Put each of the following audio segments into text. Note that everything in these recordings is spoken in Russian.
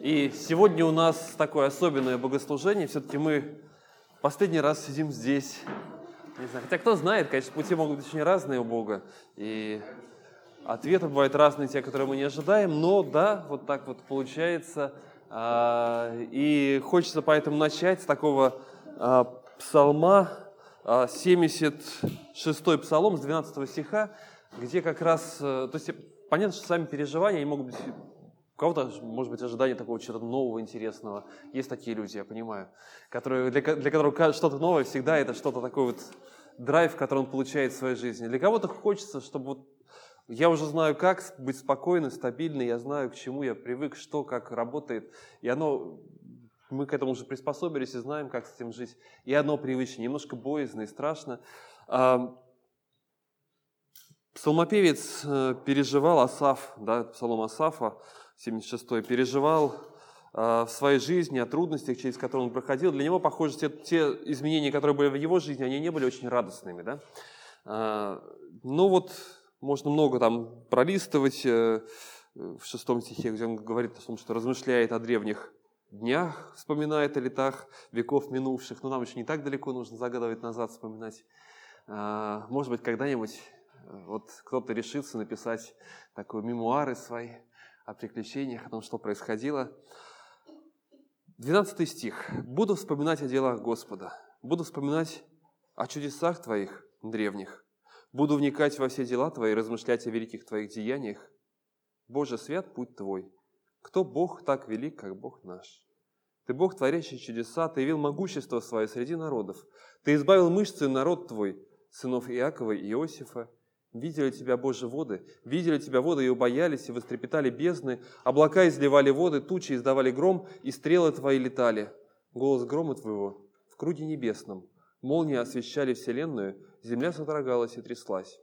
И сегодня у нас такое особенное богослужение. Все-таки мы последний раз сидим здесь. Не знаю, хотя кто знает, конечно, пути могут быть очень разные у Бога. И ответы бывают разные, те, которые мы не ожидаем. Но да, вот так вот получается. А, и хочется поэтому начать с такого а, псалма, 76-й а, псалом с 12 стиха, где как раз, э, то есть понятно, что сами переживания, они могут быть у кого-то, может быть, ожидание такого чего-то нового, интересного. Есть такие люди, я понимаю, которые, для, для которых что-то новое всегда это что-то такое вот драйв, который он получает в своей жизни. Для кого-то хочется, чтобы вот я уже знаю, как быть спокойным, стабильным, я знаю, к чему я привык, что, как работает. И оно, мы к этому уже приспособились и знаем, как с этим жить. И одно привычно, немножко боязно и страшно. Псалмопевец э, переживал, Асаф, да, псалом Асафа, 76 переживал э, в своей жизни о трудностях, через которые он проходил. Для него, похоже, те, те изменения, которые были в его жизни, они не были очень радостными. Да? Э, ну вот, можно много там пролистывать э, в шестом стихе, где он говорит о том, что размышляет о древних днях, вспоминает о летах веков минувших. Но нам еще не так далеко нужно загадывать назад, вспоминать. Может быть, когда-нибудь вот кто-то решится написать такой мемуары свои о приключениях, о том, что происходило. 12 стих. «Буду вспоминать о делах Господа, буду вспоминать о чудесах Твоих древних, буду вникать во все дела Твои, размышлять о великих Твоих деяниях. Боже, свят путь Твой. Кто Бог так велик, как Бог наш? Ты Бог, творящий чудеса, Ты явил могущество Свое среди народов. Ты избавил мышцы народ Твой, сынов Иакова и Иосифа, Видели тебя, Боже, воды, видели тебя воды и убоялись, и вострепетали бездны, облака изливали воды, тучи издавали гром, и стрелы твои летали. Голос грома твоего в круге небесном, молнии освещали вселенную, земля содрогалась и тряслась.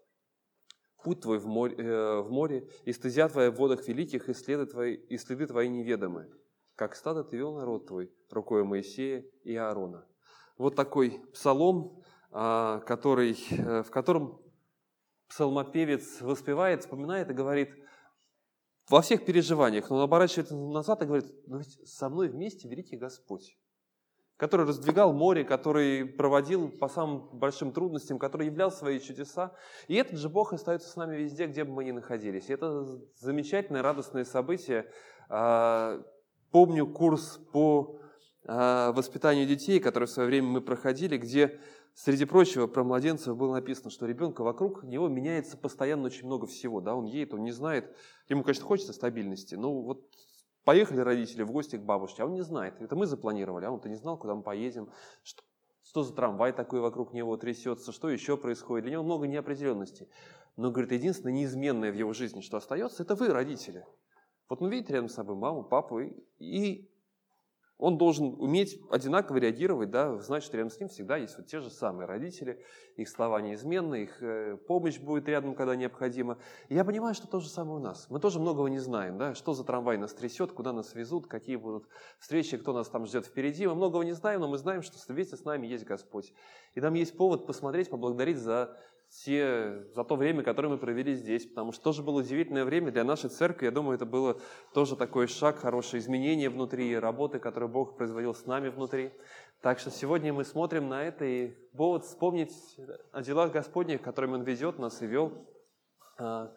Путь твой в море, э, в море и стезя твоя в водах великих, и следы твои, и следы твои неведомы. Как стадо ты вел народ твой, рукой Моисея и Аарона. Вот такой псалом, а, который, э, в котором псалмопевец воспевает, вспоминает и говорит, во всех переживаниях, но он оборачивается назад и говорит, но ведь со мной вместе великий Господь, который раздвигал море, который проводил по самым большим трудностям, который являл свои чудеса. И этот же Бог остается с нами везде, где бы мы ни находились. И это замечательное, радостное событие. А, помню курс по а, воспитанию детей, который в свое время мы проходили, где Среди прочего, про младенцев было написано, что ребенка вокруг него меняется постоянно очень много всего. Да? Он едет, он не знает. Ему, конечно, хочется стабильности. Но вот поехали родители в гости к бабушке, а он не знает. Это мы запланировали, а он-то не знал, куда мы поедем. Что, что за трамвай такой вокруг него трясется, что еще происходит. Для него много неопределенности. Но, говорит, единственное неизменное в его жизни, что остается, это вы, родители. Вот он видит рядом с собой маму, папу, и он должен уметь одинаково реагировать, да, знать, что рядом с ним всегда есть вот те же самые родители, их слова неизменны, их э, помощь будет рядом, когда необходимо. И я понимаю, что то же самое у нас. Мы тоже многого не знаем, да, что за трамвай нас трясет, куда нас везут, какие будут встречи, кто нас там ждет впереди. Мы многого не знаем, но мы знаем, что вместе с нами есть Господь. И нам есть повод посмотреть, поблагодарить за те, за то время, которое мы провели здесь, потому что тоже было удивительное время для нашей церкви. Я думаю, это было тоже такой шаг, хорошее изменение внутри, работы, которую Бог производил с нами внутри. Так что сегодня мы смотрим на это и повод вспомнить о делах Господних, которыми Он ведет нас и вел. А,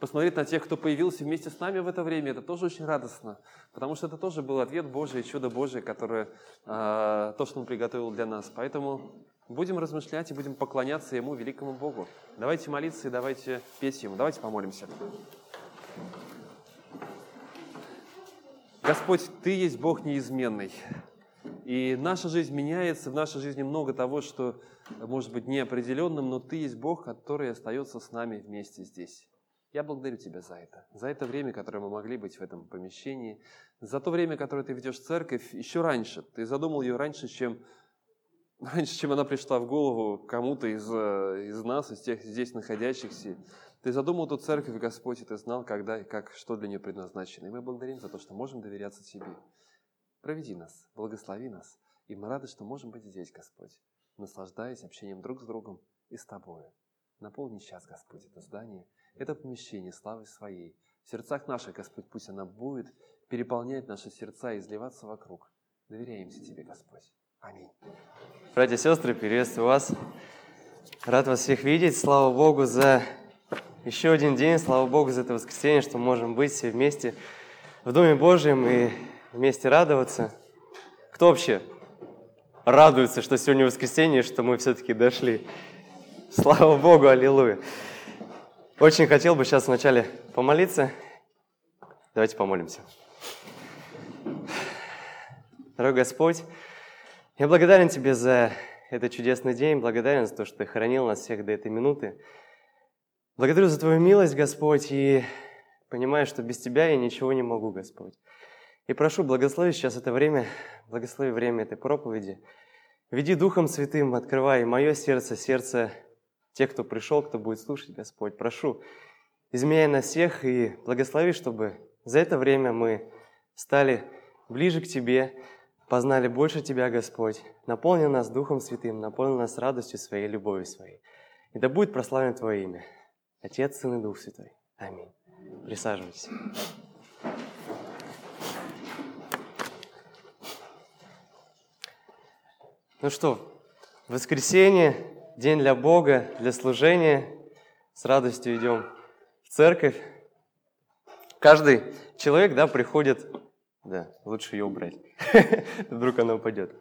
посмотреть на тех, кто появился вместе с нами в это время, это тоже очень радостно, потому что это тоже был ответ Божий, чудо Божие, которое, а, то, что Он приготовил для нас. Поэтому Будем размышлять и будем поклоняться Ему, великому Богу. Давайте молиться и давайте петь Ему. Давайте помолимся. Господь, Ты есть Бог неизменный. И наша жизнь меняется, в нашей жизни много того, что может быть неопределенным, но Ты есть Бог, который остается с нами вместе здесь. Я благодарю Тебя за это, за это время, которое мы могли быть в этом помещении, за то время, которое Ты ведешь церковь еще раньше. Ты задумал ее раньше, чем раньше, чем она пришла в голову кому-то из, э, из нас, из тех здесь находящихся. Ты задумал эту церковь, Господь, и Ты знал, когда и как, что для нее предназначено. И мы благодарим за то, что можем доверяться Тебе. Проведи нас, благослови нас. И мы рады, что можем быть здесь, Господь, наслаждаясь общением друг с другом и с Тобою. Наполни сейчас, Господь, это здание, это помещение славы Своей. В сердцах наших, Господь, пусть она будет переполнять наши сердца и изливаться вокруг. Доверяемся Тебе, Господь. Аминь. Братья и сестры, приветствую вас. Рад вас всех видеть. Слава Богу за еще один день. Слава Богу за это воскресенье, что можем быть все вместе в Доме Божьем и вместе радоваться. Кто вообще радуется, что сегодня воскресенье, что мы все-таки дошли? Слава Богу, аллилуйя. Очень хотел бы сейчас вначале помолиться. Давайте помолимся. Дорогой Господь, я благодарен Тебе за этот чудесный день, благодарен за то, что Ты хранил нас всех до этой минуты. Благодарю за Твою милость, Господь, и понимаю, что без Тебя я ничего не могу, Господь. И прошу, благослови сейчас это время, благослови время этой проповеди. Веди Духом Святым, открывай мое сердце, сердце тех, кто пришел, кто будет слушать, Господь. Прошу, изменяй нас всех и благослови, чтобы за это время мы стали ближе к Тебе, познали больше Тебя, Господь, наполни нас Духом Святым, наполни нас радостью Своей, любовью Своей. И да будет прославлено Твое имя. Отец, Сын и Дух Святой. Аминь. Присаживайтесь. Ну что, воскресенье, день для Бога, для служения. С радостью идем в церковь. Каждый человек, да, приходит да, лучше ее убрать. Вдруг она упадет.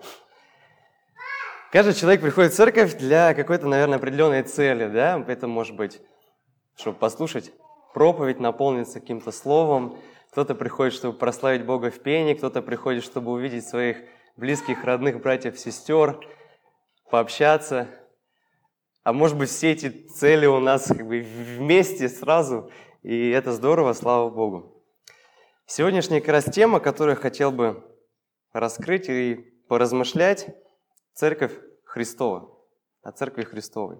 Каждый человек приходит в церковь для какой-то, наверное, определенной цели, да? Это может быть, чтобы послушать проповедь, наполниться каким-то словом. Кто-то приходит, чтобы прославить Бога в пении, кто-то приходит, чтобы увидеть своих близких, родных, братьев, сестер, пообщаться. А может быть, все эти цели у нас как бы вместе сразу, и это здорово, слава Богу. Сегодняшняя как раз тема, которую я хотел бы раскрыть и поразмышлять, Церковь Христова, о Церкви Христовой.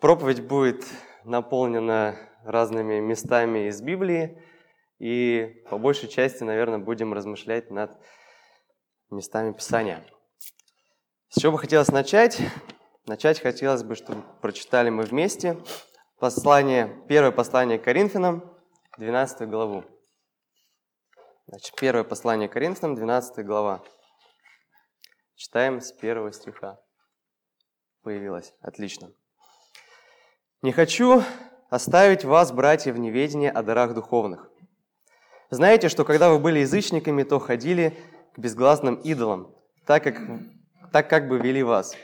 Проповедь будет наполнена разными местами из Библии, и по большей части, наверное, будем размышлять над местами Писания. С чего бы хотелось начать? Начать хотелось бы, чтобы прочитали мы вместе послание, первое послание Коринфянам, 12 главу. Значит, первое послание Коринфянам, 12 глава. Читаем с первого стиха. Появилось. Отлично. «Не хочу оставить вас, братья, в неведении о дарах духовных. Знаете, что когда вы были язычниками, то ходили к безгласным идолам, так как, так как бы вели вас.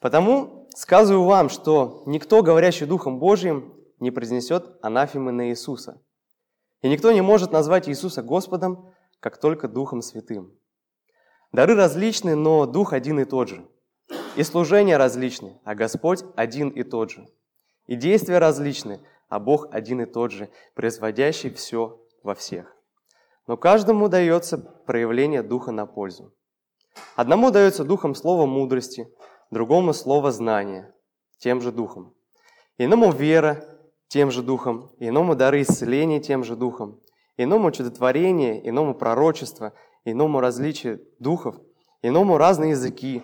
Потому сказываю вам, что никто, говорящий Духом Божьим, не произнесет анафемы на Иисуса. И никто не может назвать Иисуса Господом, как только Духом Святым. Дары различны, но Дух один и тот же. И служения различны, а Господь один и тот же. И действия различны, а Бог один и тот же, производящий все во всех. Но каждому дается проявление Духа на пользу. Одному дается Духом слово мудрости, другому слово знания, тем же Духом. Иному вера, тем же духом, иному дары исцеления тем же духом, иному чудотворение, иному пророчество, иному различие духов, иному разные языки,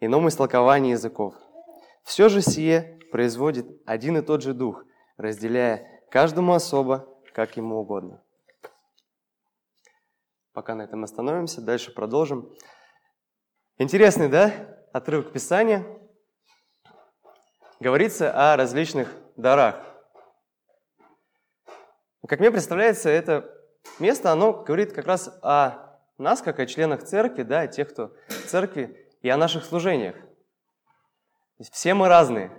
иному истолкование языков. Все же сие производит один и тот же дух, разделяя каждому особо, как ему угодно. Пока на этом остановимся, дальше продолжим. Интересный, да, отрывок Писания. Говорится о различных дарах. Как мне представляется, это место, оно говорит как раз о нас, как о членах церкви, да, о тех, кто в церкви, и о наших служениях. все мы разные.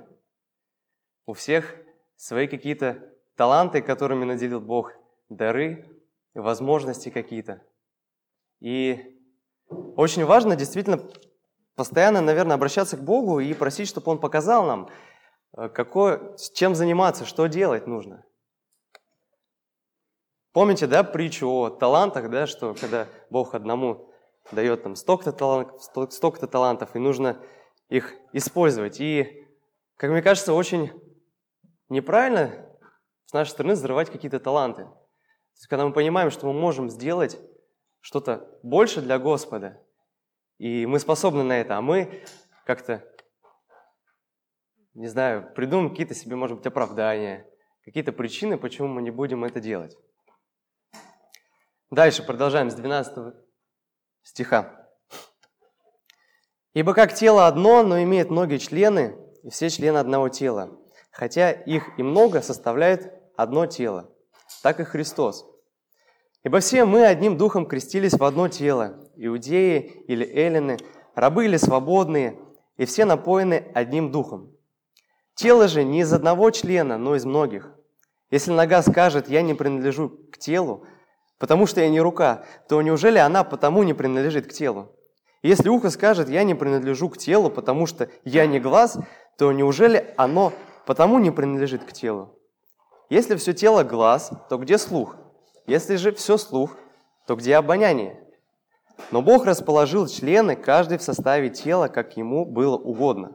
У всех свои какие-то таланты, которыми наделил Бог, дары, возможности какие-то. И очень важно действительно постоянно, наверное, обращаться к Богу и просить, чтобы Он показал нам, э, какое, чем заниматься, что делать нужно – Помните, да, притчу о талантах, да, что когда Бог одному дает там столько-то талантов, столько талантов, и нужно их использовать. И, как мне кажется, очень неправильно с нашей стороны взрывать какие-то таланты. То есть, когда мы понимаем, что мы можем сделать что-то больше для Господа, и мы способны на это, а мы как-то, не знаю, придумаем какие-то себе, может быть, оправдания, какие-то причины, почему мы не будем это делать. Дальше продолжаем с 12 стиха. «Ибо как тело одно, но имеет многие члены, и все члены одного тела, хотя их и много составляет одно тело, так и Христос. Ибо все мы одним духом крестились в одно тело, иудеи или эллины, рабы или свободные, и все напоены одним духом. Тело же не из одного члена, но из многих. Если нога скажет, я не принадлежу к телу, потому что я не рука, то неужели она потому не принадлежит к телу? Если ухо скажет, я не принадлежу к телу, потому что я не глаз, то неужели оно потому не принадлежит к телу? Если все тело глаз, то где слух? Если же все слух, то где обоняние? Но Бог расположил члены, каждый в составе тела, как ему было угодно.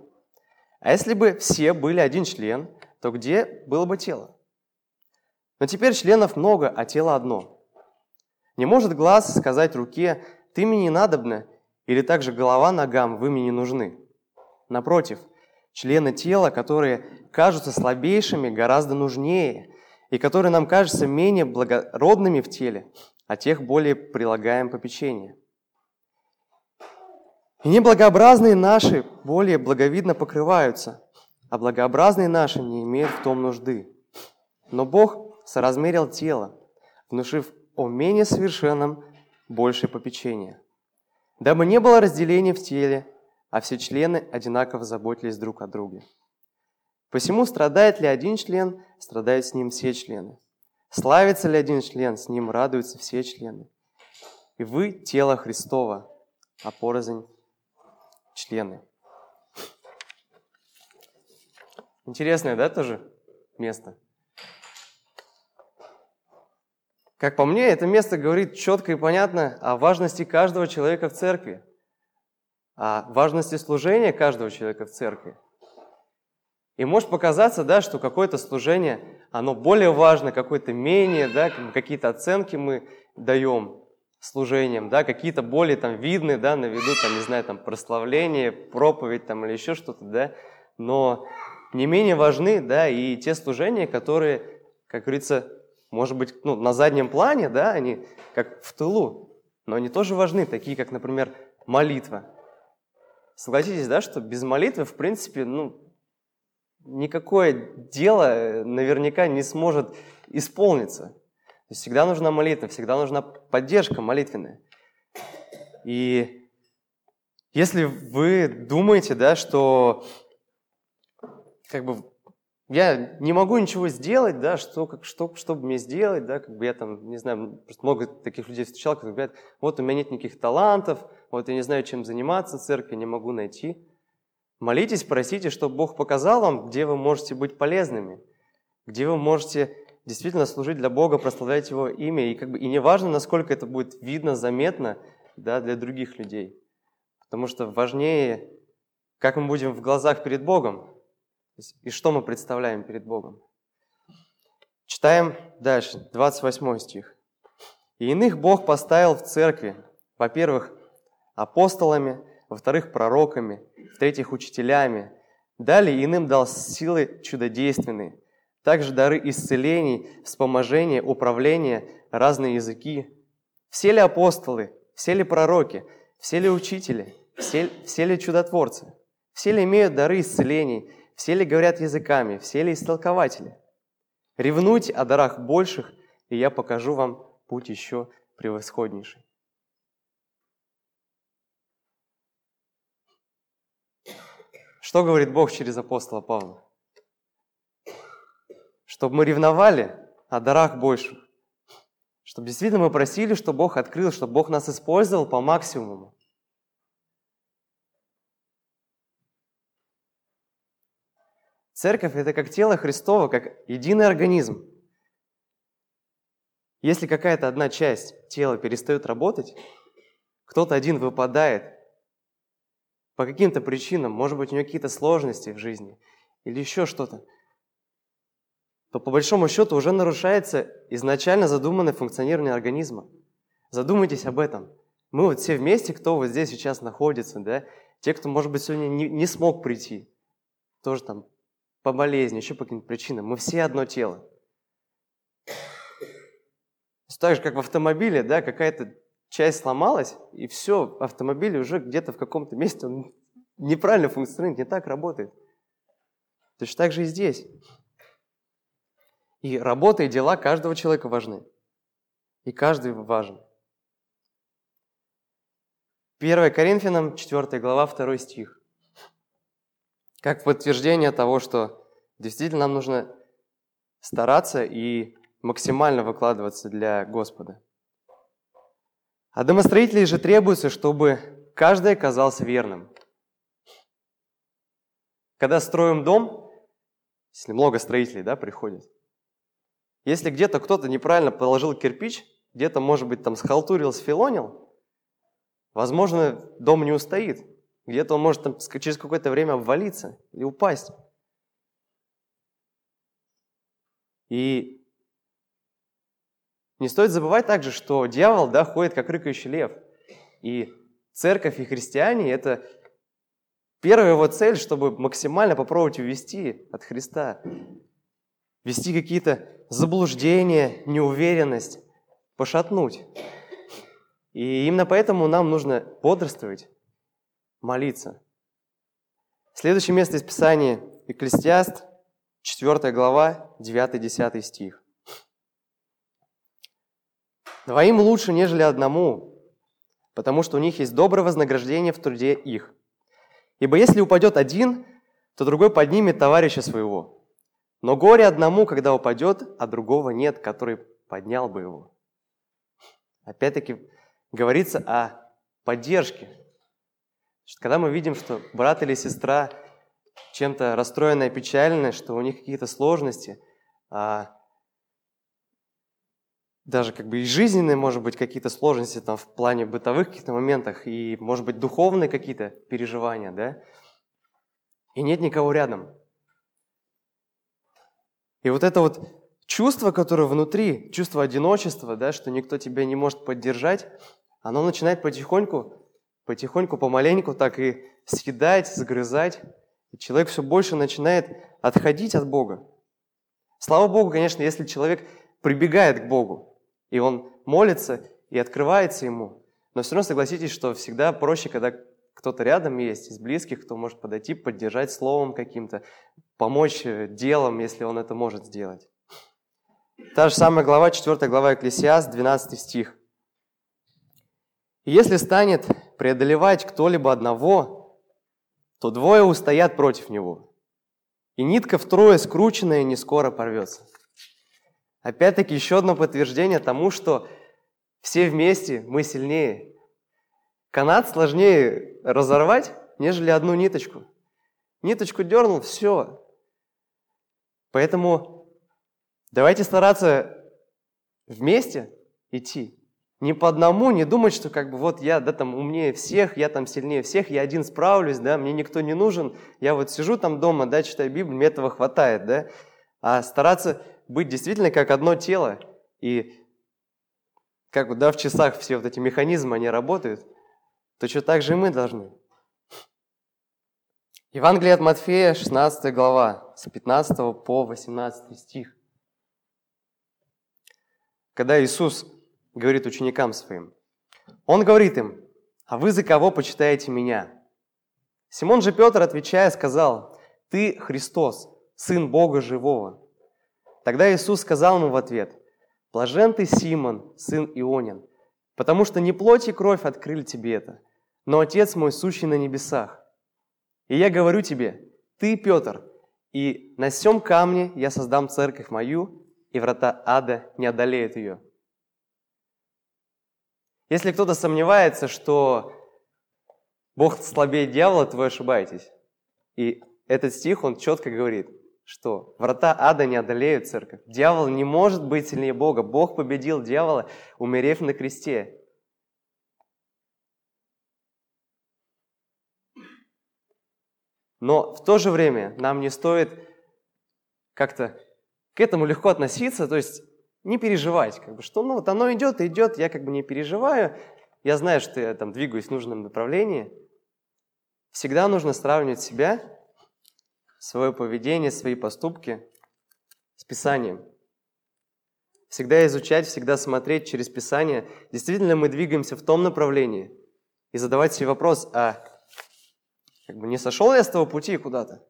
А если бы все были один член, то где было бы тело? Но теперь членов много, а тело одно. Не может глаз сказать руке, ты мне не надобна, или также голова ногам, вы мне не нужны. Напротив, члены тела, которые кажутся слабейшими, гораздо нужнее, и которые нам кажутся менее благородными в теле, а тех более прилагаем попечение. И неблагообразные наши более благовидно покрываются, а благообразные наши не имеют в том нужды. Но Бог соразмерил тело, внушив о менее совершенном большее попечение – дабы не было разделения в теле, а все члены одинаково заботились друг о друге. Посему страдает ли один член, страдают с ним все члены. Славится ли один член, с ним радуются все члены. И вы – тело Христова, а порознь – члены. Интересное, да, тоже место? Как по мне, это место говорит четко и понятно о важности каждого человека в церкви, о важности служения каждого человека в церкви. И может показаться, да, что какое-то служение, оно более важно, какое-то менее, да, какие-то оценки мы даем служением, да, какие-то более там видные, да, на виду, там, не знаю, там, прославление, проповедь там или еще что-то, да, но не менее важны, да, и те служения, которые, как говорится, может быть, ну, на заднем плане, да, они как в тылу, но они тоже важны, такие как, например, молитва. Согласитесь, да, что без молитвы, в принципе, ну, никакое дело наверняка не сможет исполниться. То есть всегда нужна молитва, всегда нужна поддержка молитвенная. И если вы думаете, да, что как бы я не могу ничего сделать, да, что, как, что, что бы мне сделать, да, как бы я там, не знаю, просто много таких людей встречал, которые говорят, вот у меня нет никаких талантов, вот я не знаю, чем заниматься в церкви, не могу найти. Молитесь, просите, чтобы Бог показал вам, где вы можете быть полезными, где вы можете действительно служить для Бога, прославлять Его имя, и, как бы, и не важно, насколько это будет видно, заметно да, для других людей, потому что важнее, как мы будем в глазах перед Богом, и что мы представляем перед Богом. Читаем дальше, 28 стих. «И иных Бог поставил в церкви, во-первых, апостолами, во-вторых, пророками, в-третьих, учителями, далее иным дал силы чудодейственные, также дары исцелений, вспоможения, управления, разные языки. Все ли апостолы, все ли пророки, все ли учители, все, все ли чудотворцы, все ли имеют дары исцелений, все ли говорят языками? Все ли истолкователи? Ревнуйте о дарах больших, и я покажу вам путь еще превосходнейший. Что говорит Бог через апостола Павла? Чтобы мы ревновали о дарах больших. Чтобы действительно мы просили, чтобы Бог открыл, чтобы Бог нас использовал по максимуму. Церковь – это как тело Христово, как единый организм. Если какая-то одна часть тела перестает работать, кто-то один выпадает по каким-то причинам, может быть, у него какие-то сложности в жизни или еще что-то, то по большому счету уже нарушается изначально задуманное функционирование организма. Задумайтесь об этом. Мы вот все вместе, кто вот здесь сейчас находится, да, те, кто, может быть, сегодня не, не смог прийти, тоже там по болезни, еще по каким-то причинам. Мы все одно тело. Так же, как в автомобиле, да, какая-то часть сломалась, и все, автомобиль уже где-то в каком-то месте он неправильно функционирует, не так работает. Точно так же и здесь. И работа и дела каждого человека важны. И каждый важен. 1 Коринфянам, 4 глава, 2 стих. Как подтверждение того, что действительно нам нужно стараться и максимально выкладываться для Господа. А домостроителей же требуется, чтобы каждый оказался верным. Когда строим дом, если много строителей да, приходит, если где-то кто-то неправильно положил кирпич, где-то, может быть, там схалтурил, сфилонил, возможно, дом не устоит. Где-то он может там, через какое-то время обвалиться или упасть. И не стоит забывать также, что дьявол да, ходит как рыкающий лев. И церковь и христиане – это первая его цель, чтобы максимально попробовать увести от Христа. Вести какие-то заблуждения, неуверенность, пошатнуть. И именно поэтому нам нужно бодрствовать, молиться. Следующее место из Писания – Экклесиаст, 4 глава, 9-10 стих. Двоим лучше, нежели одному, потому что у них есть доброе вознаграждение в труде их. Ибо если упадет один, то другой поднимет товарища своего. Но горе одному, когда упадет, а другого нет, который поднял бы его. Опять-таки говорится о поддержке. Когда мы видим, что брат или сестра чем-то расстроенная, печальная, что у них какие-то сложности, а даже как бы и жизненные, может быть, какие-то сложности там в плане бытовых каких-то моментах, и, может быть, духовные какие-то переживания, да, и нет никого рядом. И вот это вот чувство, которое внутри, чувство одиночества, да, что никто тебя не может поддержать, оно начинает потихоньку, потихоньку, помаленьку так и съедать, загрызать, и человек все больше начинает отходить от Бога. Слава Богу, конечно, если человек прибегает к Богу, и он молится и открывается ему. Но все равно согласитесь, что всегда проще, когда кто-то рядом есть, из близких, кто может подойти, поддержать словом каким-то, помочь э, делом, если он это может сделать. Та же самая глава, 4 глава Экклесиаст, 12 стих. если станет преодолевать кто-либо одного, то двое устоят против него, и нитка втрое скрученная не скоро порвется». Опять-таки еще одно подтверждение тому, что все вместе мы сильнее. Канат сложнее разорвать, нежели одну ниточку. Ниточку дернул, все. Поэтому давайте стараться вместе идти. Не по одному, не думать, что как бы вот я да, там умнее всех, я там сильнее всех, я один справлюсь, да, мне никто не нужен, я вот сижу там дома, да, читаю Библию, мне этого хватает, да. А стараться быть действительно как одно тело. И как да, в часах все вот эти механизмы, они работают, то что так же и мы должны. Евангелие от Матфея, 16 глава, с 15 по 18 стих. Когда Иисус говорит ученикам своим, Он говорит им, «А вы за кого почитаете Меня?» Симон же Петр, отвечая, сказал, «Ты Христос, Сын Бога Живого». Тогда Иисус сказал ему в ответ, «Блажен ты, Симон, сын Ионин, потому что не плоть и кровь открыли тебе это, но Отец мой, сущий на небесах. И я говорю тебе, ты, Петр, и на сем камне я создам церковь мою, и врата ада не одолеют ее». Если кто-то сомневается, что Бог слабее дьявола, то вы ошибаетесь. И этот стих, он четко говорит, что врата ада не одолеют церковь. Дьявол не может быть сильнее Бога. Бог победил дьявола, умерев на кресте. Но в то же время нам не стоит как-то к этому легко относиться, то есть не переживать, как бы, что ну, вот оно идет идет, я как бы не переживаю, я знаю, что я там двигаюсь в нужном направлении. Всегда нужно сравнивать себя свое поведение, свои поступки с Писанием. всегда изучать, всегда смотреть через Писание, действительно мы двигаемся в том направлении, и задавать себе вопрос, а как бы не сошел я с того пути куда-то?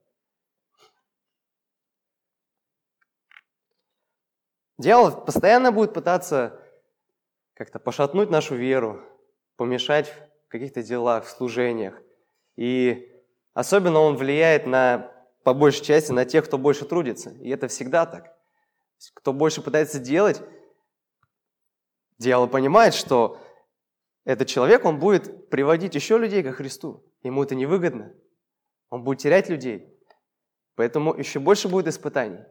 Дьявол постоянно будет пытаться как-то пошатнуть нашу веру, помешать в каких-то делах, в служениях. И особенно он влияет на, по большей части, на тех, кто больше трудится. И это всегда так. Кто больше пытается делать, дьявол понимает, что этот человек, он будет приводить еще людей ко Христу. Ему это невыгодно. Он будет терять людей. Поэтому еще больше будет испытаний.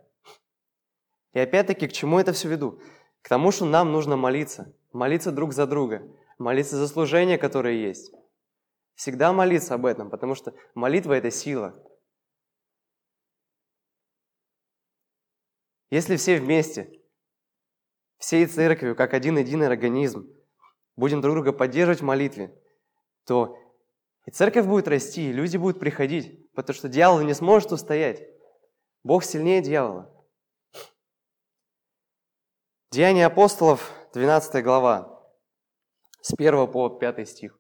И опять-таки, к чему это все веду? К тому, что нам нужно молиться. Молиться друг за друга. Молиться за служение, которое есть. Всегда молиться об этом, потому что молитва – это сила. Если все вместе, всей церковью, как один единый организм, будем друг друга поддерживать в молитве, то и церковь будет расти, и люди будут приходить, потому что дьявол не сможет устоять. Бог сильнее дьявола. Деяния апостолов, 12 глава, с 1 по 5 стих.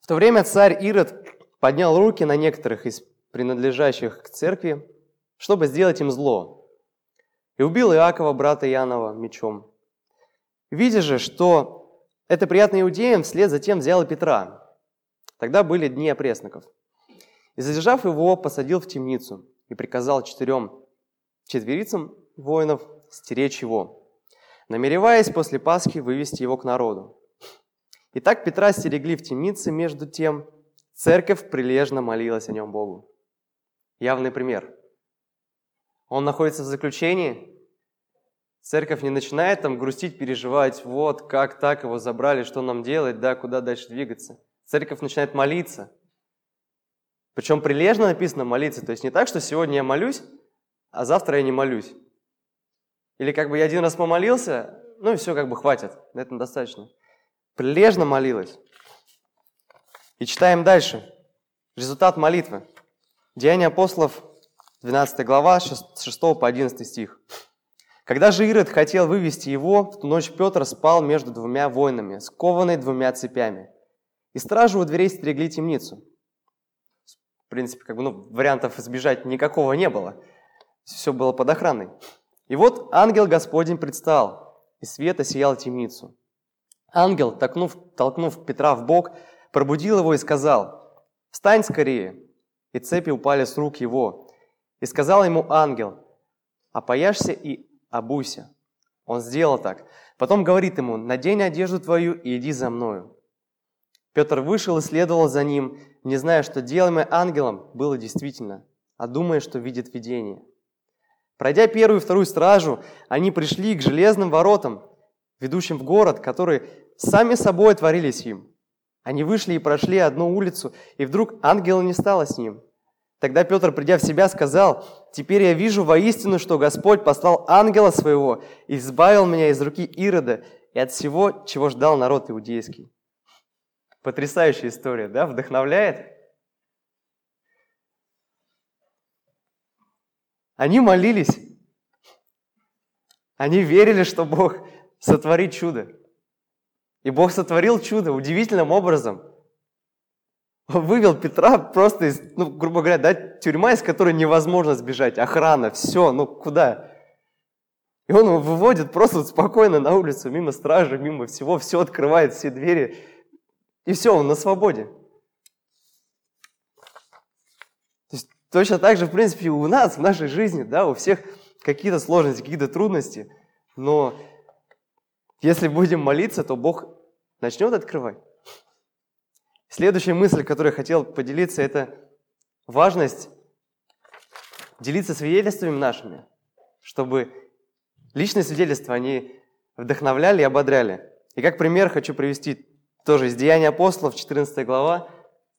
В то время царь Ирод поднял руки на некоторых из принадлежащих к церкви, чтобы сделать им зло, и убил Иакова, брата Иоаннова, мечом. Видя же, что это приятно иудеям, вслед затем взял и Петра. Тогда были дни опресноков. И задержав его, посадил в темницу и приказал четырем четверицам воинов стеречь его, намереваясь после Пасхи вывести его к народу. Итак, Петра стерегли в темнице, между тем церковь прилежно молилась о нем Богу. Явный пример. Он находится в заключении, церковь не начинает там грустить, переживать, вот, как так его забрали, что нам делать, да, куда дальше двигаться. Церковь начинает молиться. Причем прилежно написано молиться, то есть не так, что сегодня я молюсь, а завтра я не молюсь. Или как бы я один раз помолился, ну и все, как бы хватит, на этом достаточно. Прилежно молилась. И читаем дальше. Результат молитвы. Деяния апостолов, 12 глава, 6 по 11 стих. Когда же Ирод хотел вывести его, в ту ночь Петр спал между двумя воинами, скованный двумя цепями. И стражи у дверей стерегли темницу. В принципе, как бы, ну, вариантов избежать никакого не было. Все было под охраной. И вот ангел Господень предстал, и свет осиял темницу. Ангел, толкнув, толкнув Петра в бок, пробудил его и сказал, «Встань скорее!» И цепи упали с рук его. И сказал ему ангел, «Опояшься и обуйся». Он сделал так. Потом говорит ему, «Надень одежду твою и иди за мною». Петр вышел и следовал за ним, не зная, что делаемое ангелом было действительно, а думая, что видит видение. Пройдя первую и вторую стражу, они пришли к железным воротам, ведущим в город, которые сами собой отворились им. Они вышли и прошли одну улицу, и вдруг ангела не стало с ним. Тогда Петр, придя в себя, сказал, «Теперь я вижу воистину, что Господь послал ангела своего и избавил меня из руки Ирода и от всего, чего ждал народ иудейский». Потрясающая история, да? Вдохновляет? Они молились. Они верили, что Бог сотворит чудо. И Бог сотворил чудо удивительным образом. Он вывел Петра просто из, ну, грубо говоря, да, тюрьма, из которой невозможно сбежать, охрана, все, ну куда? И он его выводит просто спокойно на улицу, мимо стражи, мимо всего, все открывает, все двери, и все, он на свободе. Точно так же, в принципе, у нас, в нашей жизни, да, у всех какие-то сложности, какие-то трудности, но если будем молиться, то Бог начнет открывать. Следующая мысль, которую я хотел поделиться, это важность делиться свидетельствами нашими, чтобы личные свидетельства, они вдохновляли и ободряли. И как пример хочу привести тоже из Деяния апостолов, 14 глава,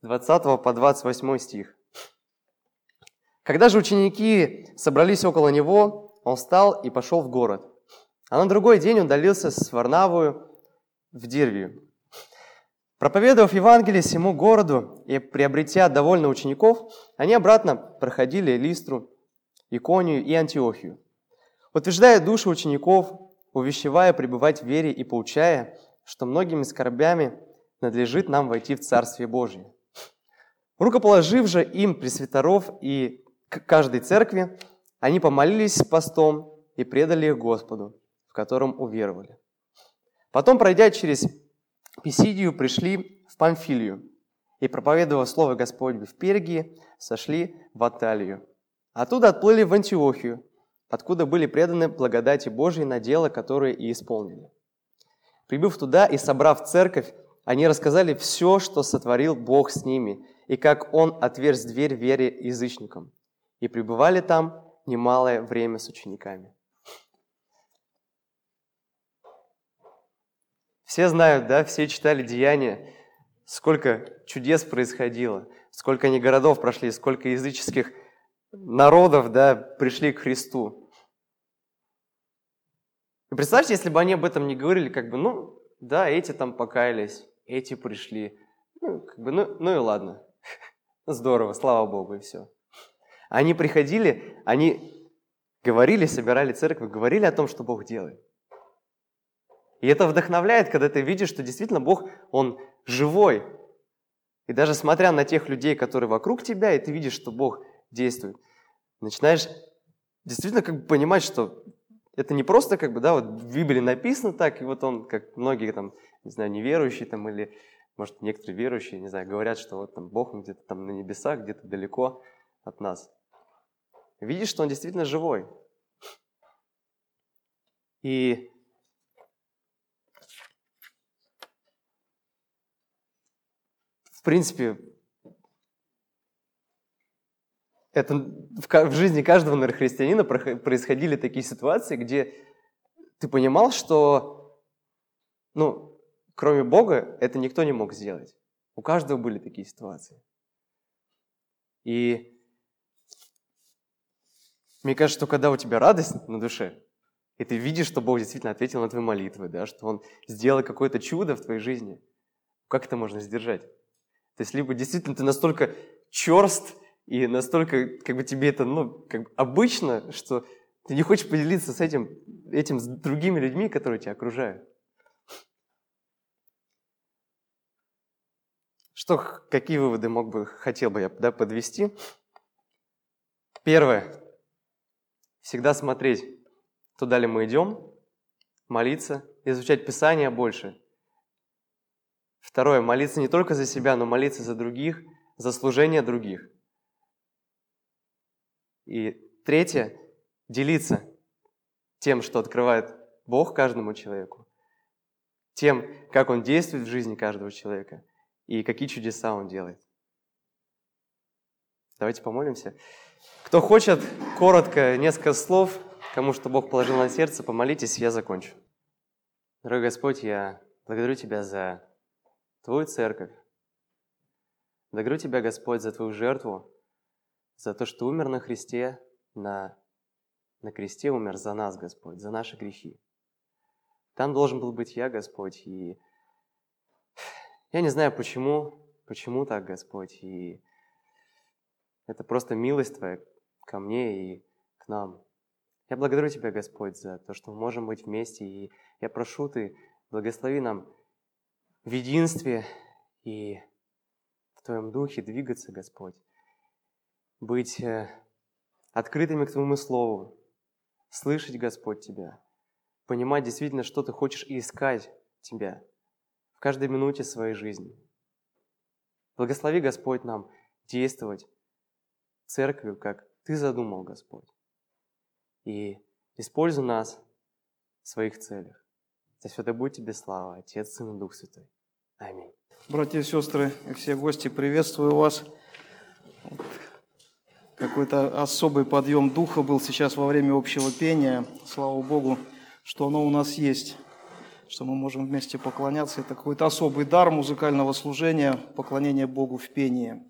20 по 28 стих. Когда же ученики собрались около него, он встал и пошел в город. А на другой день удалился с Варнавою в Дервию. Проповедовав Евангелие всему городу и приобретя довольно учеников, они обратно проходили Листру, Иконию и Антиохию. утверждая души учеников, увещевая пребывать в вере и поучая, что многими скорбями надлежит нам войти в Царствие Божье. Рукоположив же им пресвитеров и к каждой церкви, они помолились постом и предали их Господу, в котором уверовали. Потом, пройдя через Писидию, пришли в Памфилию и, проповедовав Слово Господне в Пергии, сошли в Аталию. Оттуда отплыли в Антиохию, откуда были преданы благодати Божьей на дело, которое и исполнили. Прибыв туда и собрав церковь, они рассказали все, что сотворил Бог с ними, и как Он отверз дверь вере язычникам. И пребывали там немалое время с учениками. Все знают, да, все читали Деяния, сколько чудес происходило, сколько они городов прошли, сколько языческих народов, да, пришли к Христу. И представьте, если бы они об этом не говорили, как бы, ну, да, эти там покаялись, эти пришли, ну, как бы, ну, ну и ладно, здорово, слава Богу, и все. Они приходили, они говорили, собирали церковь, говорили о том, что Бог делает. И это вдохновляет, когда ты видишь, что действительно Бог, Он живой. И даже смотря на тех людей, которые вокруг тебя, и ты видишь, что Бог действует, начинаешь действительно как бы понимать, что это не просто как бы, да, вот в Библии написано так, и вот он, как многие там, не знаю, неверующие там или, может, некоторые верующие, не знаю, говорят, что вот там Бог где-то там на небесах, где-то далеко от нас. Видишь, что он действительно живой. И в принципе, это в жизни каждого, христианина происходили такие ситуации, где ты понимал, что, ну, кроме Бога, это никто не мог сделать. У каждого были такие ситуации. И мне кажется, что когда у тебя радость на душе, и ты видишь, что Бог действительно ответил на твои молитвы, да, что Он сделал какое-то чудо в твоей жизни, как это можно сдержать? То есть либо действительно ты настолько черст, и настолько как бы тебе это ну, как бы обычно, что ты не хочешь поделиться с этим, этим с другими людьми, которые тебя окружают. Что, какие выводы мог бы, хотел бы я да, подвести? Первое. Всегда смотреть, туда ли мы идем, молиться, изучать Писание больше. Второе. Молиться не только за себя, но молиться за других, за служение других – и третье, делиться тем, что открывает Бог каждому человеку, тем, как Он действует в жизни каждого человека и какие чудеса Он делает. Давайте помолимся. Кто хочет, коротко, несколько слов, кому что Бог положил на сердце, помолитесь, я закончу. Дорогой Господь, я благодарю Тебя за Твою церковь. Благодарю Тебя, Господь, за Твою жертву, за то, что умер на Христе, на, на кресте умер за нас, Господь, за наши грехи. Там должен был быть я, Господь, и я не знаю, почему, почему так, Господь, и это просто милость Твоя ко мне и к нам. Я благодарю Тебя, Господь, за то, что мы можем быть вместе, и я прошу Ты, благослови нам в единстве и в Твоем Духе двигаться, Господь быть э, открытыми к Твоему Слову, слышать, Господь, Тебя, понимать действительно, что Ты хочешь и искать Тебя в каждой минуте своей жизни. Благослови, Господь, нам действовать церковью, как Ты задумал, Господь. И используй нас в своих целях. За все это будет Тебе слава, Отец, Сын и Дух Святой. Аминь. Братья и сестры, и все гости, приветствую вас. Какой-то особый подъем духа был сейчас во время общего пения. Слава Богу, что оно у нас есть, что мы можем вместе поклоняться. Это какой-то особый дар музыкального служения, поклонение Богу в пении.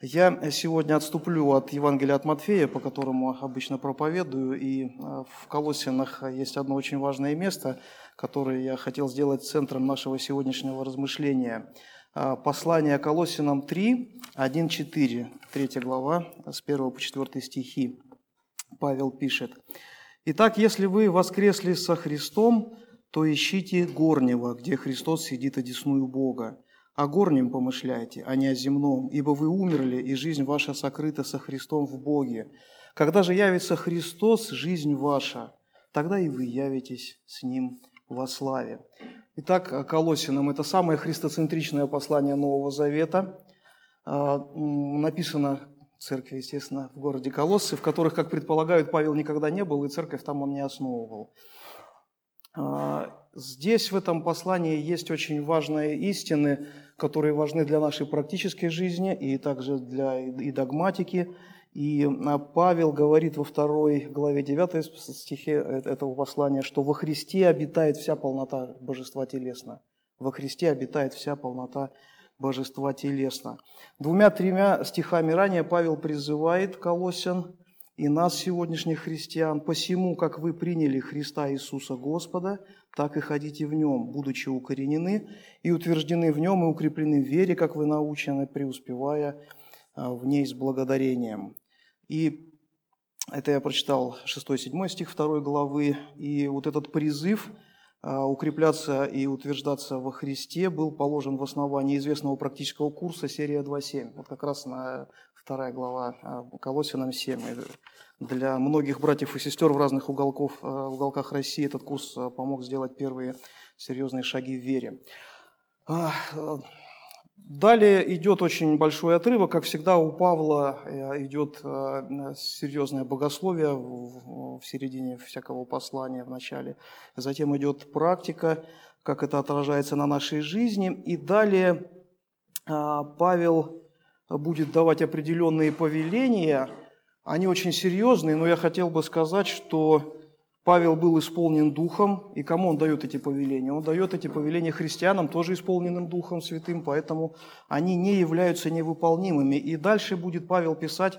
Я сегодня отступлю от Евангелия от Матфея, по которому обычно проповедую, и а, в Колосинах есть одно очень важное место, которое я хотел сделать центром нашего сегодняшнего размышления – а, послание Колосинам 3, 1, 4, 3 глава, с 1 по 4 стихи. Павел пишет, Итак, если вы воскресли со Христом, то ищите горнего, где Христос сидит одесную Бога. О горнем помышляйте, а не о земном, ибо вы умерли, и жизнь ваша сокрыта со Христом в Боге. Когда же явится Христос, жизнь ваша, тогда и вы явитесь с Ним во славе. Итак, Колосинам – это самое христоцентричное послание Нового Завета. А, написано церкви, естественно, в городе Колоссы, в которых, как предполагают, Павел никогда не был, и церковь там он не основывал. А, здесь, в этом послании, есть очень важные истины, которые важны для нашей практической жизни и также для и догматики. И а, Павел говорит во второй главе 9 стихе э, этого послания, что во Христе обитает вся полнота божества телесно. Во Христе обитает вся полнота божества телесно. Двумя-тремя стихами ранее Павел призывает Колосян и нас, сегодняшних христиан, посему, как вы приняли Христа Иисуса Господа, так и ходите в Нем, будучи укоренены и утверждены в Нем и укреплены в вере, как вы научены, преуспевая а, в ней с благодарением. И это я прочитал 6-7 стих 2 главы. И вот этот призыв а, укрепляться и утверждаться во Христе был положен в основании известного практического курса серия 2.7. Вот как раз на вторая глава а, Колосинам 7. Для многих братьев и сестер в разных уголков, уголках России этот курс помог сделать первые серьезные шаги в вере. Далее идет очень большой отрывок. Как всегда, у Павла э, идет серьезное богословие в середине всякого послания в начале. Затем идет практика, как это отражается на нашей жизни. И далее Павел будет давать определенные повеления. Они очень серьезные, но я хотел бы сказать, что Павел был исполнен Духом, и кому он дает эти повеления? Он дает эти повеления христианам, тоже исполненным Духом Святым, поэтому они не являются невыполнимыми. И дальше будет Павел писать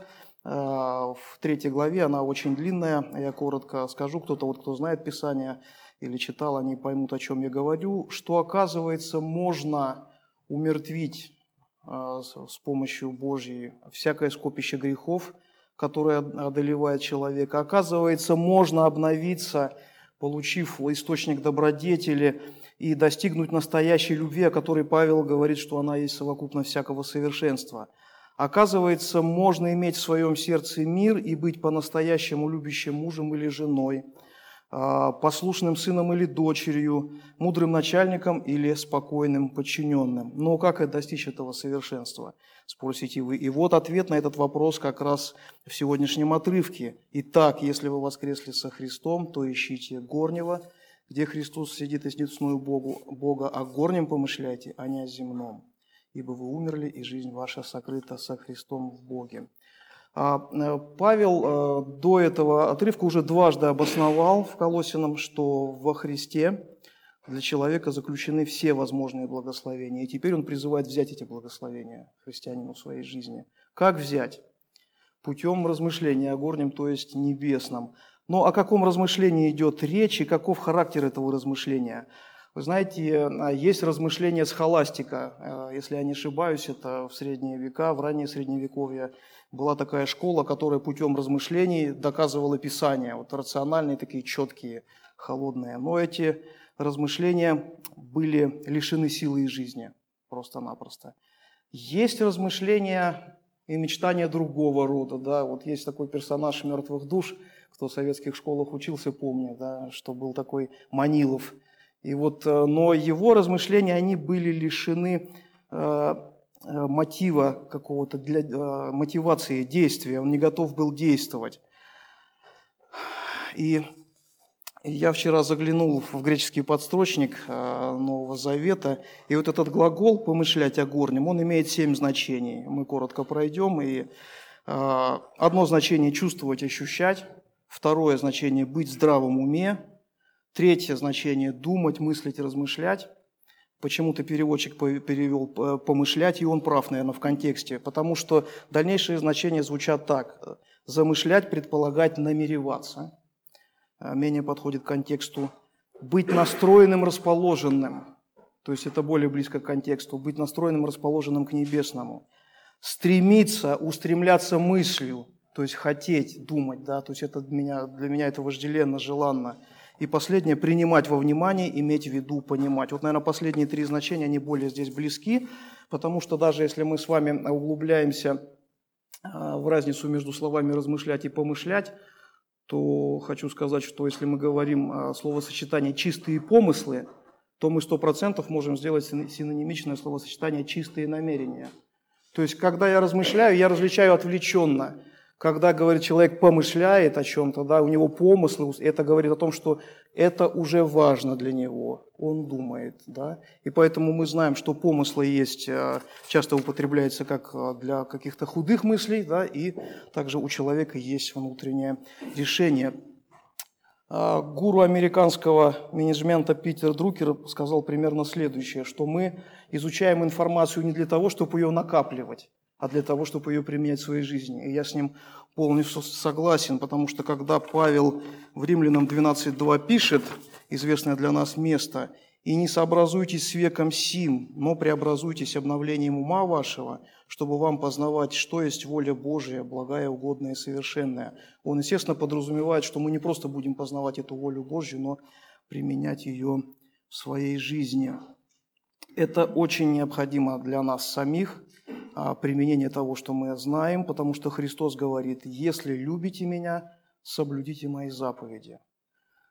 э, в третьей главе, она очень длинная, я коротко скажу, кто-то вот, кто знает Писание или читал, они поймут, о чем я говорю, что, оказывается, можно умертвить с помощью Божьей всякое скопище грехов – которая одолевает человека. Оказывается, можно обновиться, получив источник добродетели и достигнуть настоящей любви, о которой Павел говорит, что она есть совокупность всякого совершенства. Оказывается, можно иметь в своем сердце мир и быть по-настоящему любящим мужем или женой – а, послушным сыном или дочерью, мудрым начальником или спокойным подчиненным. Но как достичь этого совершенства, спросите вы. И вот ответ на этот вопрос как раз в сегодняшнем отрывке. Итак, если вы воскресли со Христом, то ищите горнего, где Христос сидит и снецную Богу, Бога, о горнем помышляйте, а не о земном. Ибо вы умерли, и жизнь ваша сокрыта со Христом в Боге. А, э, Павел э, до этого отрывка уже дважды обосновал в Колосином, что во Христе для человека заключены все возможные благословения. И теперь он призывает взять эти благословения христианину в своей жизни. Как взять? Путем размышления о горнем, то есть небесном. Но о каком размышлении идет речь и каков характер этого размышления? Вы знаете, э, есть размышления схоластика. Если я не ошибаюсь, это в средние века, в раннее средневековье была такая школа, которая путем размышлений доказывала Писание, вот рациональные такие четкие, холодные. Но эти размышления были лишены силы и жизни, просто-напросто. Есть размышления и мечтания другого рода, да, вот есть такой персонаж «Мертвых душ», кто в советских школах учился, помнит, да, что был такой Манилов. И вот, э, но его размышления, они были лишены Э, мотива какого-то, для э, мотивации действия, он не готов был действовать. И я вчера заглянул в греческий подстрочник э, Нового Завета, и вот этот глагол «помышлять о горнем», он имеет семь значений. Мы коротко пройдем, и одно значение – чувствовать, ощущать, второе значение – быть в здравом уме, третье значение – думать, мыслить, размышлять, Почему-то переводчик перевел «помышлять», и он прав, наверное, в контексте, потому что дальнейшие значения звучат так. Замышлять, предполагать, намереваться. А, менее подходит к контексту «быть настроенным, расположенным». То есть это более близко к контексту. «Быть настроенным, расположенным к небесному». Стремиться, устремляться мыслью, то есть хотеть думать, да, то есть это для меня, для меня это вожделенно, желанно. И последнее – принимать во внимание, иметь в виду, понимать. Вот, наверное, последние три значения, они более здесь близки, потому что даже если мы с вами углубляемся а, в разницу между словами «размышлять» и «помышлять», то хочу сказать, что если мы говорим о словосочетании «чистые помыслы», то мы сто процентов можем сделать синонимичное словосочетание «чистые намерения». То есть, когда я размышляю, я различаю отвлеченно. Когда, говорит, человек помышляет о чем-то, да, у него помыслы, это говорит о том, что это уже важно для него, он думает, да. И поэтому мы знаем, что помыслы есть, э, часто употребляется как э, для каких-то худых мыслей, да, и также у человека есть внутреннее решение. А, гуру американского менеджмента Питер Друкер сказал примерно следующее, что мы изучаем информацию не для того, чтобы ее накапливать, а для того, чтобы ее применять в своей жизни. И я с ним полностью согласен, потому что когда Павел в Римлянам 12.2 пишет, известное для нас место, «И не сообразуйтесь с веком сим, но преобразуйтесь обновлением ума вашего, чтобы вам познавать, что есть воля Божия, благая, угодная и совершенная». Он, естественно, подразумевает, что мы не просто будем познавать эту волю Божью, но применять ее в своей жизни. Это очень необходимо для нас самих, применение того, что мы знаем, потому что Христос говорит, если любите меня, соблюдите мои заповеди.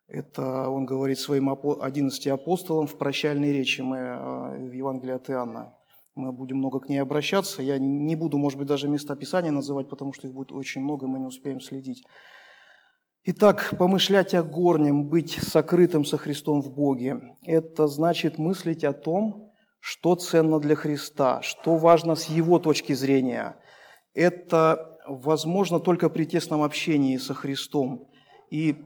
Это он говорит своим 11 апостолам в прощальной речи мы, а, в Евангелии от Иоанна. Мы будем много к ней обращаться. Я не буду, может быть, даже места Писания называть, потому что их будет очень много, мы не успеем следить. Итак, помышлять о горнем, быть сокрытым со Христом в Боге – это значит мыслить о том, что ценно для Христа, что важно с его точки зрения. Это возможно только при тесном общении со Христом. И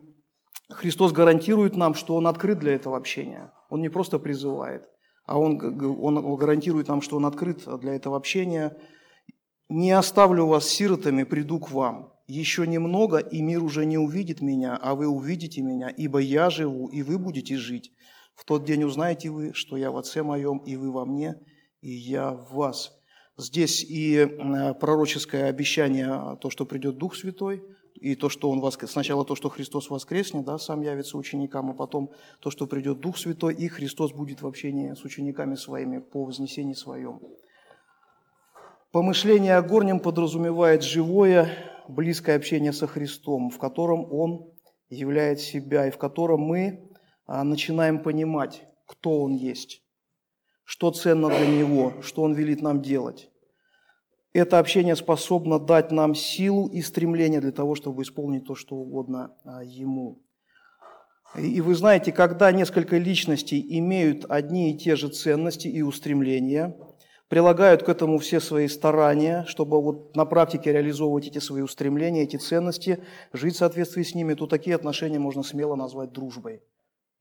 Христос гарантирует нам, что Он открыт для этого общения. Он не просто призывает, а Он, он гарантирует нам, что Он открыт для этого общения. «Не оставлю вас сиротами, приду к вам. Еще немного, и мир уже не увидит меня, а вы увидите меня, ибо я живу, и вы будете жить. В тот день узнаете вы, что я в Отце моем, и вы во мне, и я в вас. Здесь и э, пророческое обещание, то, что придет Дух Святой, и то, что он воскрес, сначала то, что Христос воскреснет, да, сам явится ученикам, а потом то, что придет Дух Святой, и Христос будет в общении с учениками своими по вознесении своем. Помышление о горнем подразумевает живое, близкое общение со Христом, в котором Он являет себя, и в котором мы а, начинаем понимать, кто Он есть, что ценно для Него, что Он велит нам делать. Это общение способно дать нам силу и стремление для того, чтобы исполнить то, что угодно а, Ему. И вы знаете, когда несколько личностей имеют одни и те же ценности и устремления, прилагают к этому все свои старания, чтобы вот на практике реализовывать эти свои устремления, эти ценности, жить в соответствии с ними, то такие отношения можно смело назвать дружбой.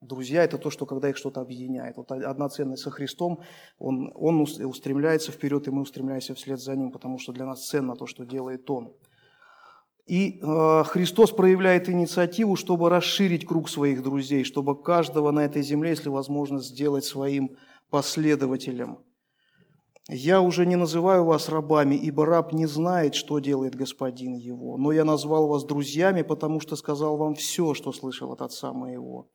Друзья – это то, что когда их что-то объединяет. Вот одна ценность со Христом, он, он устремляется вперед, и мы устремляемся вслед за Ним, потому что для нас ценно то, что делает Он. И э, Христос проявляет инициативу, чтобы расширить круг своих друзей, чтобы каждого на этой земле, если возможно, сделать своим последователем. «Я уже не называю вас рабами, ибо раб не знает, что делает господин его, но я назвал вас друзьями, потому что сказал вам все, что слышал от отца моего».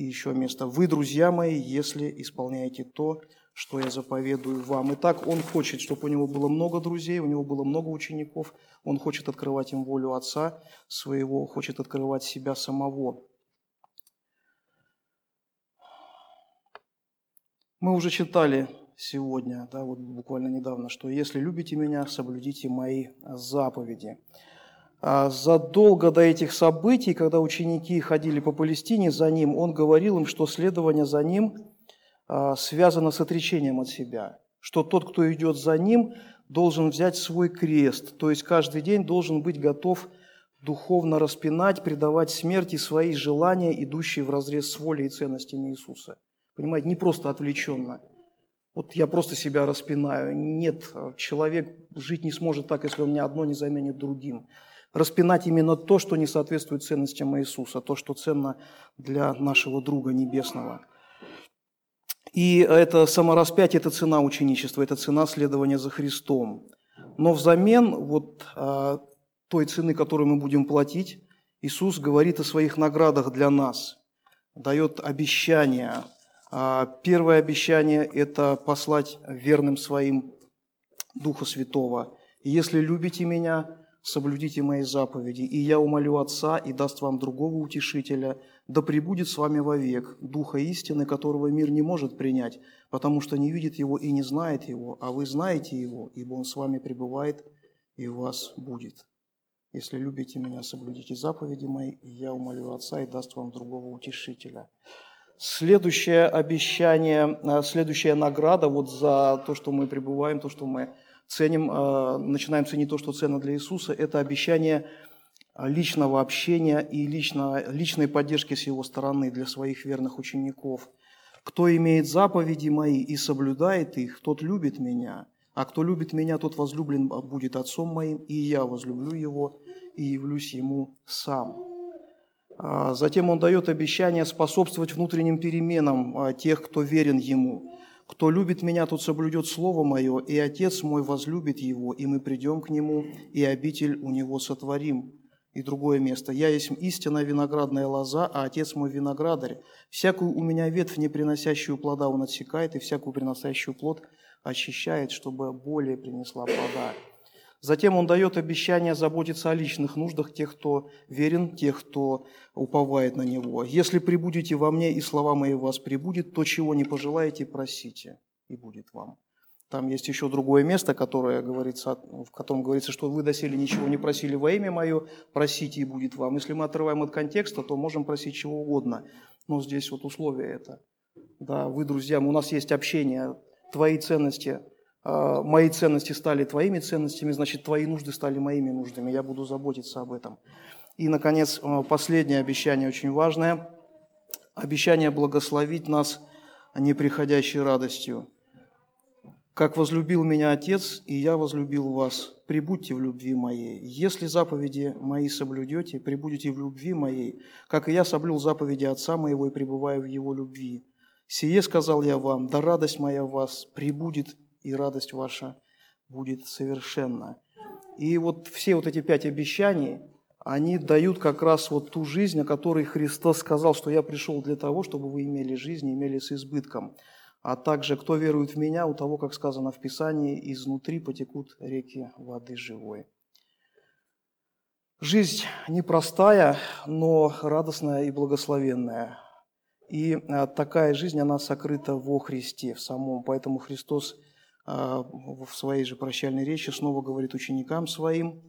И еще место. «Вы, друзья мои, если исполняете то, что я заповедую вам». Итак, он хочет, чтобы у него было много друзей, у него было много учеников. Он хочет открывать им волю Отца своего, хочет открывать себя самого. Мы уже читали сегодня, да, вот буквально недавно, что «если любите меня, соблюдите мои заповеди». А задолго до этих событий, когда ученики ходили по Палестине за ним, он говорил им, что следование за ним а, связано с отречением от себя, что тот, кто идет за ним, должен взять свой крест, то есть каждый день должен быть готов духовно распинать, предавать смерти свои желания, идущие в разрез с волей и ценностями Иисуса. Понимаете, не просто отвлеченно. Вот я просто себя распинаю. Нет, человек жить не сможет так, если он ни одно не заменит другим распинать именно то, что не соответствует ценностям Иисуса, то, что ценно для нашего друга небесного. И это самораспятие – это цена ученичества, это цена следования за Христом. Но взамен вот а, той цены, которую мы будем платить, Иисус говорит о своих наградах для нас, дает обещание. А первое обещание – это послать верным своим Духа Святого. «Если любите Меня, соблюдите Мои заповеди, и я умолю Отца и даст вам другого утешителя, да пребудет с вами вовек, Духа истины, которого мир не может принять, потому что не видит Его и не знает Его, а вы знаете Его, ибо Он с вами пребывает и у вас будет». Если любите меня, соблюдите заповеди мои, и я умолю Отца и даст вам другого утешителя. Следующее обещание, э, следующая награда вот за то, что мы пребываем, то, что мы ценим, э, начинаем ценить то, что ценно для Иисуса, это обещание личного общения и лично, личной поддержки с Его стороны для своих верных учеников. «Кто имеет заповеди мои и соблюдает их, тот любит меня, а кто любит меня, тот возлюблен будет Отцом моим, и я возлюблю его и явлюсь ему сам. А затем он дает обещание способствовать внутренним переменам а, тех, кто верен ему. Кто любит меня, тот соблюдет Слово Мое, и Отец мой возлюбит его, и мы придем к нему, и обитель у него сотворим. И другое место. «Я есть истинная виноградная лоза, а Отец мой виноградарь. Всякую у меня ветвь, не приносящую плода, он отсекает, и всякую приносящую плод очищает, чтобы более принесла плода. Затем он дает обещание заботиться о личных нуждах тех, кто верен, тех, кто уповает на него. «Если прибудете во мне, и слова мои вас прибудет, то, чего не пожелаете, просите, и будет вам». Там есть еще другое место, которое говорится, в котором говорится, что вы доселе ничего не просили во имя мое, просите и будет вам. Если мы отрываем от контекста, то можем просить чего угодно. Но здесь вот условие это. Да, вы, друзья, у нас есть общение, твои ценности, мои ценности стали твоими ценностями, значит, твои нужды стали моими нуждами. Я буду заботиться об этом. И, наконец, а, последнее обещание очень важное. Обещание благословить нас неприходящей радостью. «Как возлюбил меня Отец, и я возлюбил вас, прибудьте в любви моей. Если заповеди мои соблюдете, прибудете в любви моей, как и я соблюл заповеди Отца моего и пребываю в его любви. Сие сказал я вам, да радость моя в вас прибудет, и радость ваша будет совершенна. И вот все вот эти пять обещаний, они дают как раз вот ту жизнь, о которой Христос сказал, что я пришел для того, чтобы вы имели жизнь, имели с избытком. А также, кто верует в Меня, у того, как сказано в Писании, изнутри потекут реки воды живой. Жизнь непростая, но радостная и благословенная. И а, такая жизнь, она сокрыта во Христе в самом. Поэтому Христос в своей же прощальной речи снова говорит ученикам своим,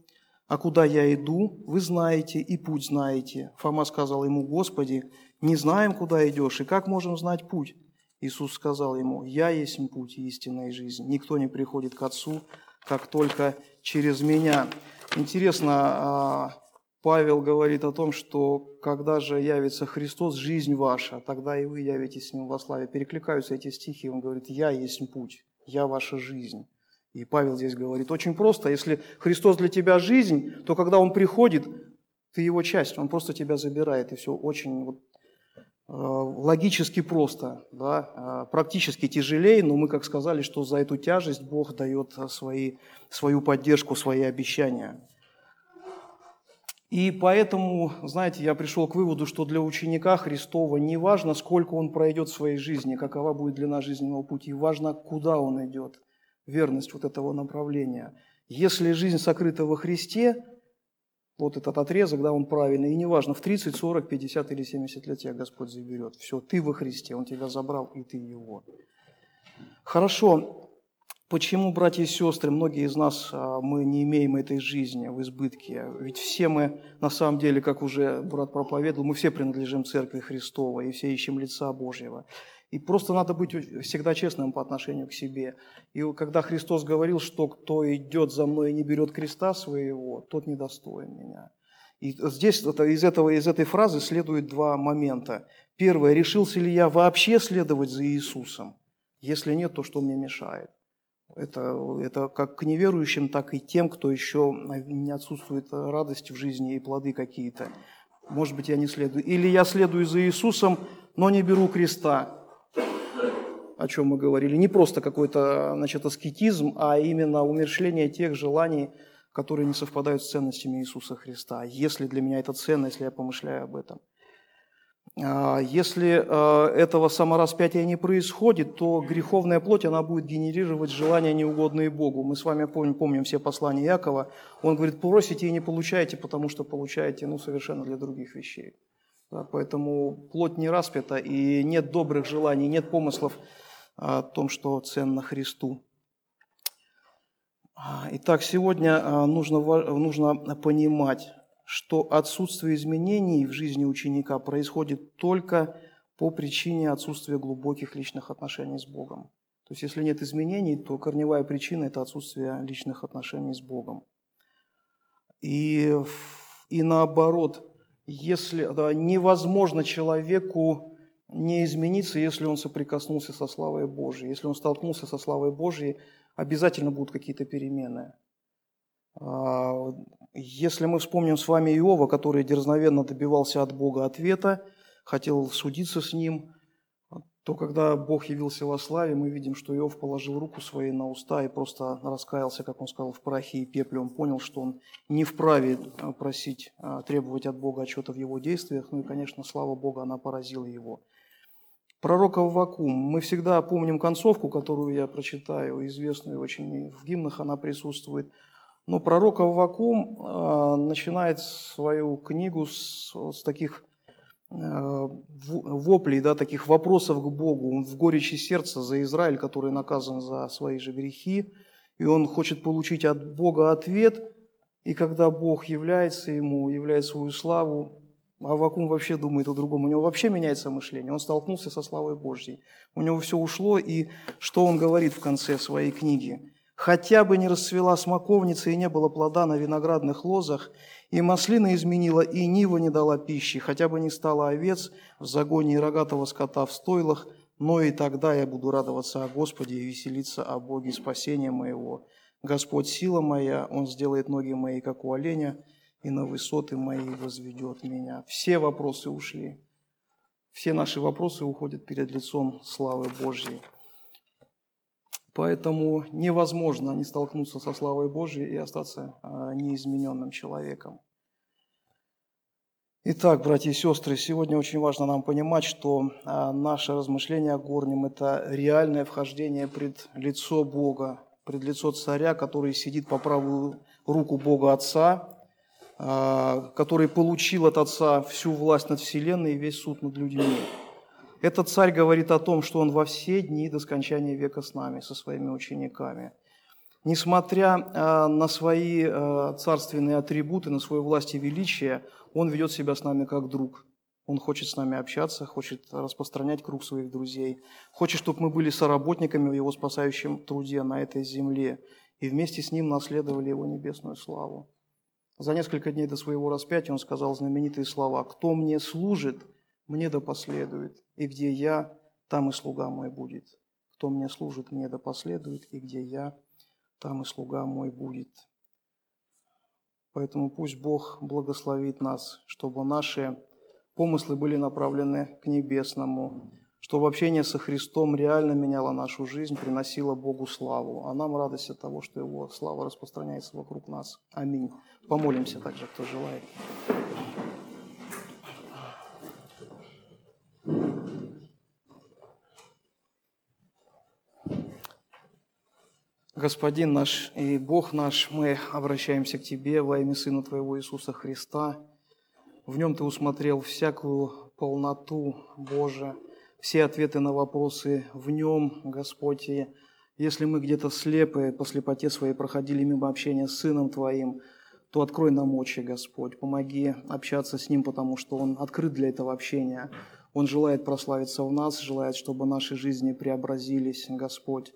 «А куда я иду, вы знаете, и путь знаете». Фома сказал ему, «Господи, не знаем, куда идешь, и как можем знать путь?» Иисус сказал ему, «Я есть путь и истинная жизнь. Никто не приходит к Отцу, как только через Меня». Интересно, а, Павел говорит о том, что когда же явится Христос, жизнь ваша, тогда и вы явитесь с Ним во славе. Перекликаются эти стихи, он говорит, «Я есть путь, я ваша жизнь». И Павел здесь говорит, очень просто, если Христос для тебя жизнь, то когда Он приходит, ты Его часть, Он просто тебя забирает, и все очень вот, э, логически просто, да, э, практически тяжелее, но мы, как сказали, что за эту тяжесть Бог дает свои, свою поддержку, свои обещания. И поэтому, знаете, я пришел к выводу, что для ученика Христова не важно, сколько он пройдет в своей жизни, какова будет длина жизненного пути, важно, куда он идет, верность вот этого направления. Если жизнь сокрыта во Христе, вот этот отрезок, да, он правильный, и неважно, в 30, 40, 50 или 70 лет тебя Господь заберет. Все, ты во Христе, Он тебя забрал, и ты Его. Хорошо, Почему, братья и сестры, многие из нас, а, мы не имеем этой жизни в избытке? Ведь все мы, на самом деле, как уже брат проповедовал, мы все принадлежим Церкви Христовой и все ищем лица Божьего. И просто надо быть всегда честным по отношению к себе. И когда Христос говорил, что кто идет за мной и не берет креста своего, тот недостоин меня. И здесь это, из, этого, из этой фразы следует два момента. Первое, решился ли я вообще следовать за Иисусом? Если нет, то что мне мешает? Это, это как к неверующим, так и тем, кто еще не отсутствует радости в жизни и плоды какие-то. Может быть, я не следую. Или я следую за Иисусом, но не беру креста, о чем мы говорили. Не просто какой-то значит, аскетизм, а именно умершление тех желаний, которые не совпадают с ценностями Иисуса Христа. Если для меня это ценно, если я помышляю об этом. А, если а, этого самораспятия не происходит, то греховная плоть, она будет генерировать желания, неугодные Богу. Мы с вами помним, помним все послания Якова. Он говорит, просите и не получаете, потому что получаете ну, совершенно для других вещей. Да, поэтому плоть не распята, и нет добрых желаний, нет помыслов о том, что ценно Христу. А, итак, сегодня нужно, нужно понимать, что отсутствие изменений в жизни ученика происходит только по причине отсутствия глубоких личных отношений с Богом. То есть если нет изменений, то корневая причина – это отсутствие личных отношений с Богом. И, и наоборот, если да, невозможно человеку не измениться, если он соприкоснулся со славой Божией. Если он столкнулся со славой Божией, обязательно будут какие-то перемены. Если мы вспомним с вами Иова, который дерзновенно добивался от Бога ответа, хотел судиться с ним, то когда Бог явился во славе, мы видим, что Иов положил руку своей на уста и просто раскаялся, как он сказал, в прахе и пепле. Он понял, что он не вправе а, просить, а, требовать от Бога отчета в его действиях. Ну и, конечно, слава Бога, она поразила его. Пророк Аввакум. Мы всегда помним концовку, которую я прочитаю, известную очень в гимнах она присутствует – но пророк Аввакум э, начинает свою книгу с, с таких э, воплей, да, таких вопросов к Богу. Он в горечи сердца за Израиль, который наказан за свои же грехи, и он хочет получить от Бога ответ, и когда Бог является ему, являет свою славу, Аввакум вообще думает о другом, у него вообще меняется мышление, он столкнулся со славой Божьей, у него все ушло, и что он говорит в конце своей книги? Хотя бы не расцвела смоковница и не было плода на виноградных лозах, и маслина изменила, и нива не дала пищи, хотя бы не стало овец в загоне и рогатого скота в стойлах, но и тогда я буду радоваться о Господе и веселиться о Боге спасения моего. Господь сила моя, Он сделает ноги мои, как у оленя, и на высоты мои возведет меня. Все вопросы ушли. Все наши вопросы уходят перед лицом славы Божьей. Поэтому невозможно не столкнуться со славой Божьей и остаться а, неизмененным человеком. Итак, братья и сестры, сегодня очень важно нам понимать, что а, наше размышление о горнем – это реальное вхождение пред лицо Бога, пред лицо Царя, который сидит по правую руку Бога Отца, а, который получил от Отца всю власть над Вселенной и весь суд над людьми. Этот царь говорит о том, что он во все дни до скончания века с нами, со своими учениками. Несмотря а, на свои а, царственные атрибуты, на свою власть и величие, он ведет себя с нами как друг. Он хочет с нами общаться, хочет распространять круг своих друзей, хочет, чтобы мы были соработниками в его спасающем труде на этой земле и вместе с ним наследовали его небесную славу. За несколько дней до своего распятия он сказал знаменитые слова «Кто мне служит, мне да последует, и где я, там и слуга мой будет. Кто мне служит, мне да последует, и где я, там и слуга мой будет. Поэтому пусть Бог благословит нас, чтобы наши помыслы были направлены к небесному, чтобы общение со Христом реально меняло нашу жизнь, приносило Богу славу, а нам радость от того, что Его слава распространяется вокруг нас. Аминь. Помолимся также, кто желает. Господин наш и Бог наш, мы обращаемся к Тебе во имя Сына Твоего Иисуса Христа. В Нем Ты усмотрел всякую полноту Божия, все ответы на вопросы в Нем, Господь. И если мы где-то слепы, по слепоте своей проходили мимо общения с Сыном Твоим, то открой нам очи, Господь. Помоги общаться с Ним, потому что Он открыт для этого общения. Он желает прославиться в нас, желает, чтобы наши жизни преобразились, Господь.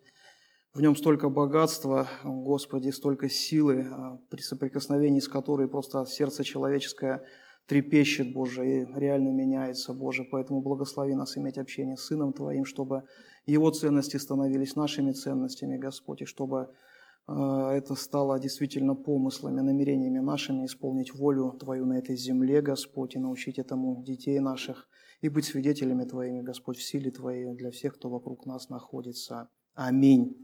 В нем столько богатства, Господи, столько силы, при соприкосновении с которой просто сердце человеческое трепещет, Боже, и реально меняется, Боже. Поэтому благослови нас иметь общение с Сыном Твоим, чтобы Его ценности становились нашими ценностями, Господь, и чтобы это стало действительно помыслами, намерениями нашими исполнить волю Твою на этой земле, Господь, и научить этому детей наших, и быть свидетелями Твоими, Господь, в силе Твоей для всех, кто вокруг нас находится. Аминь.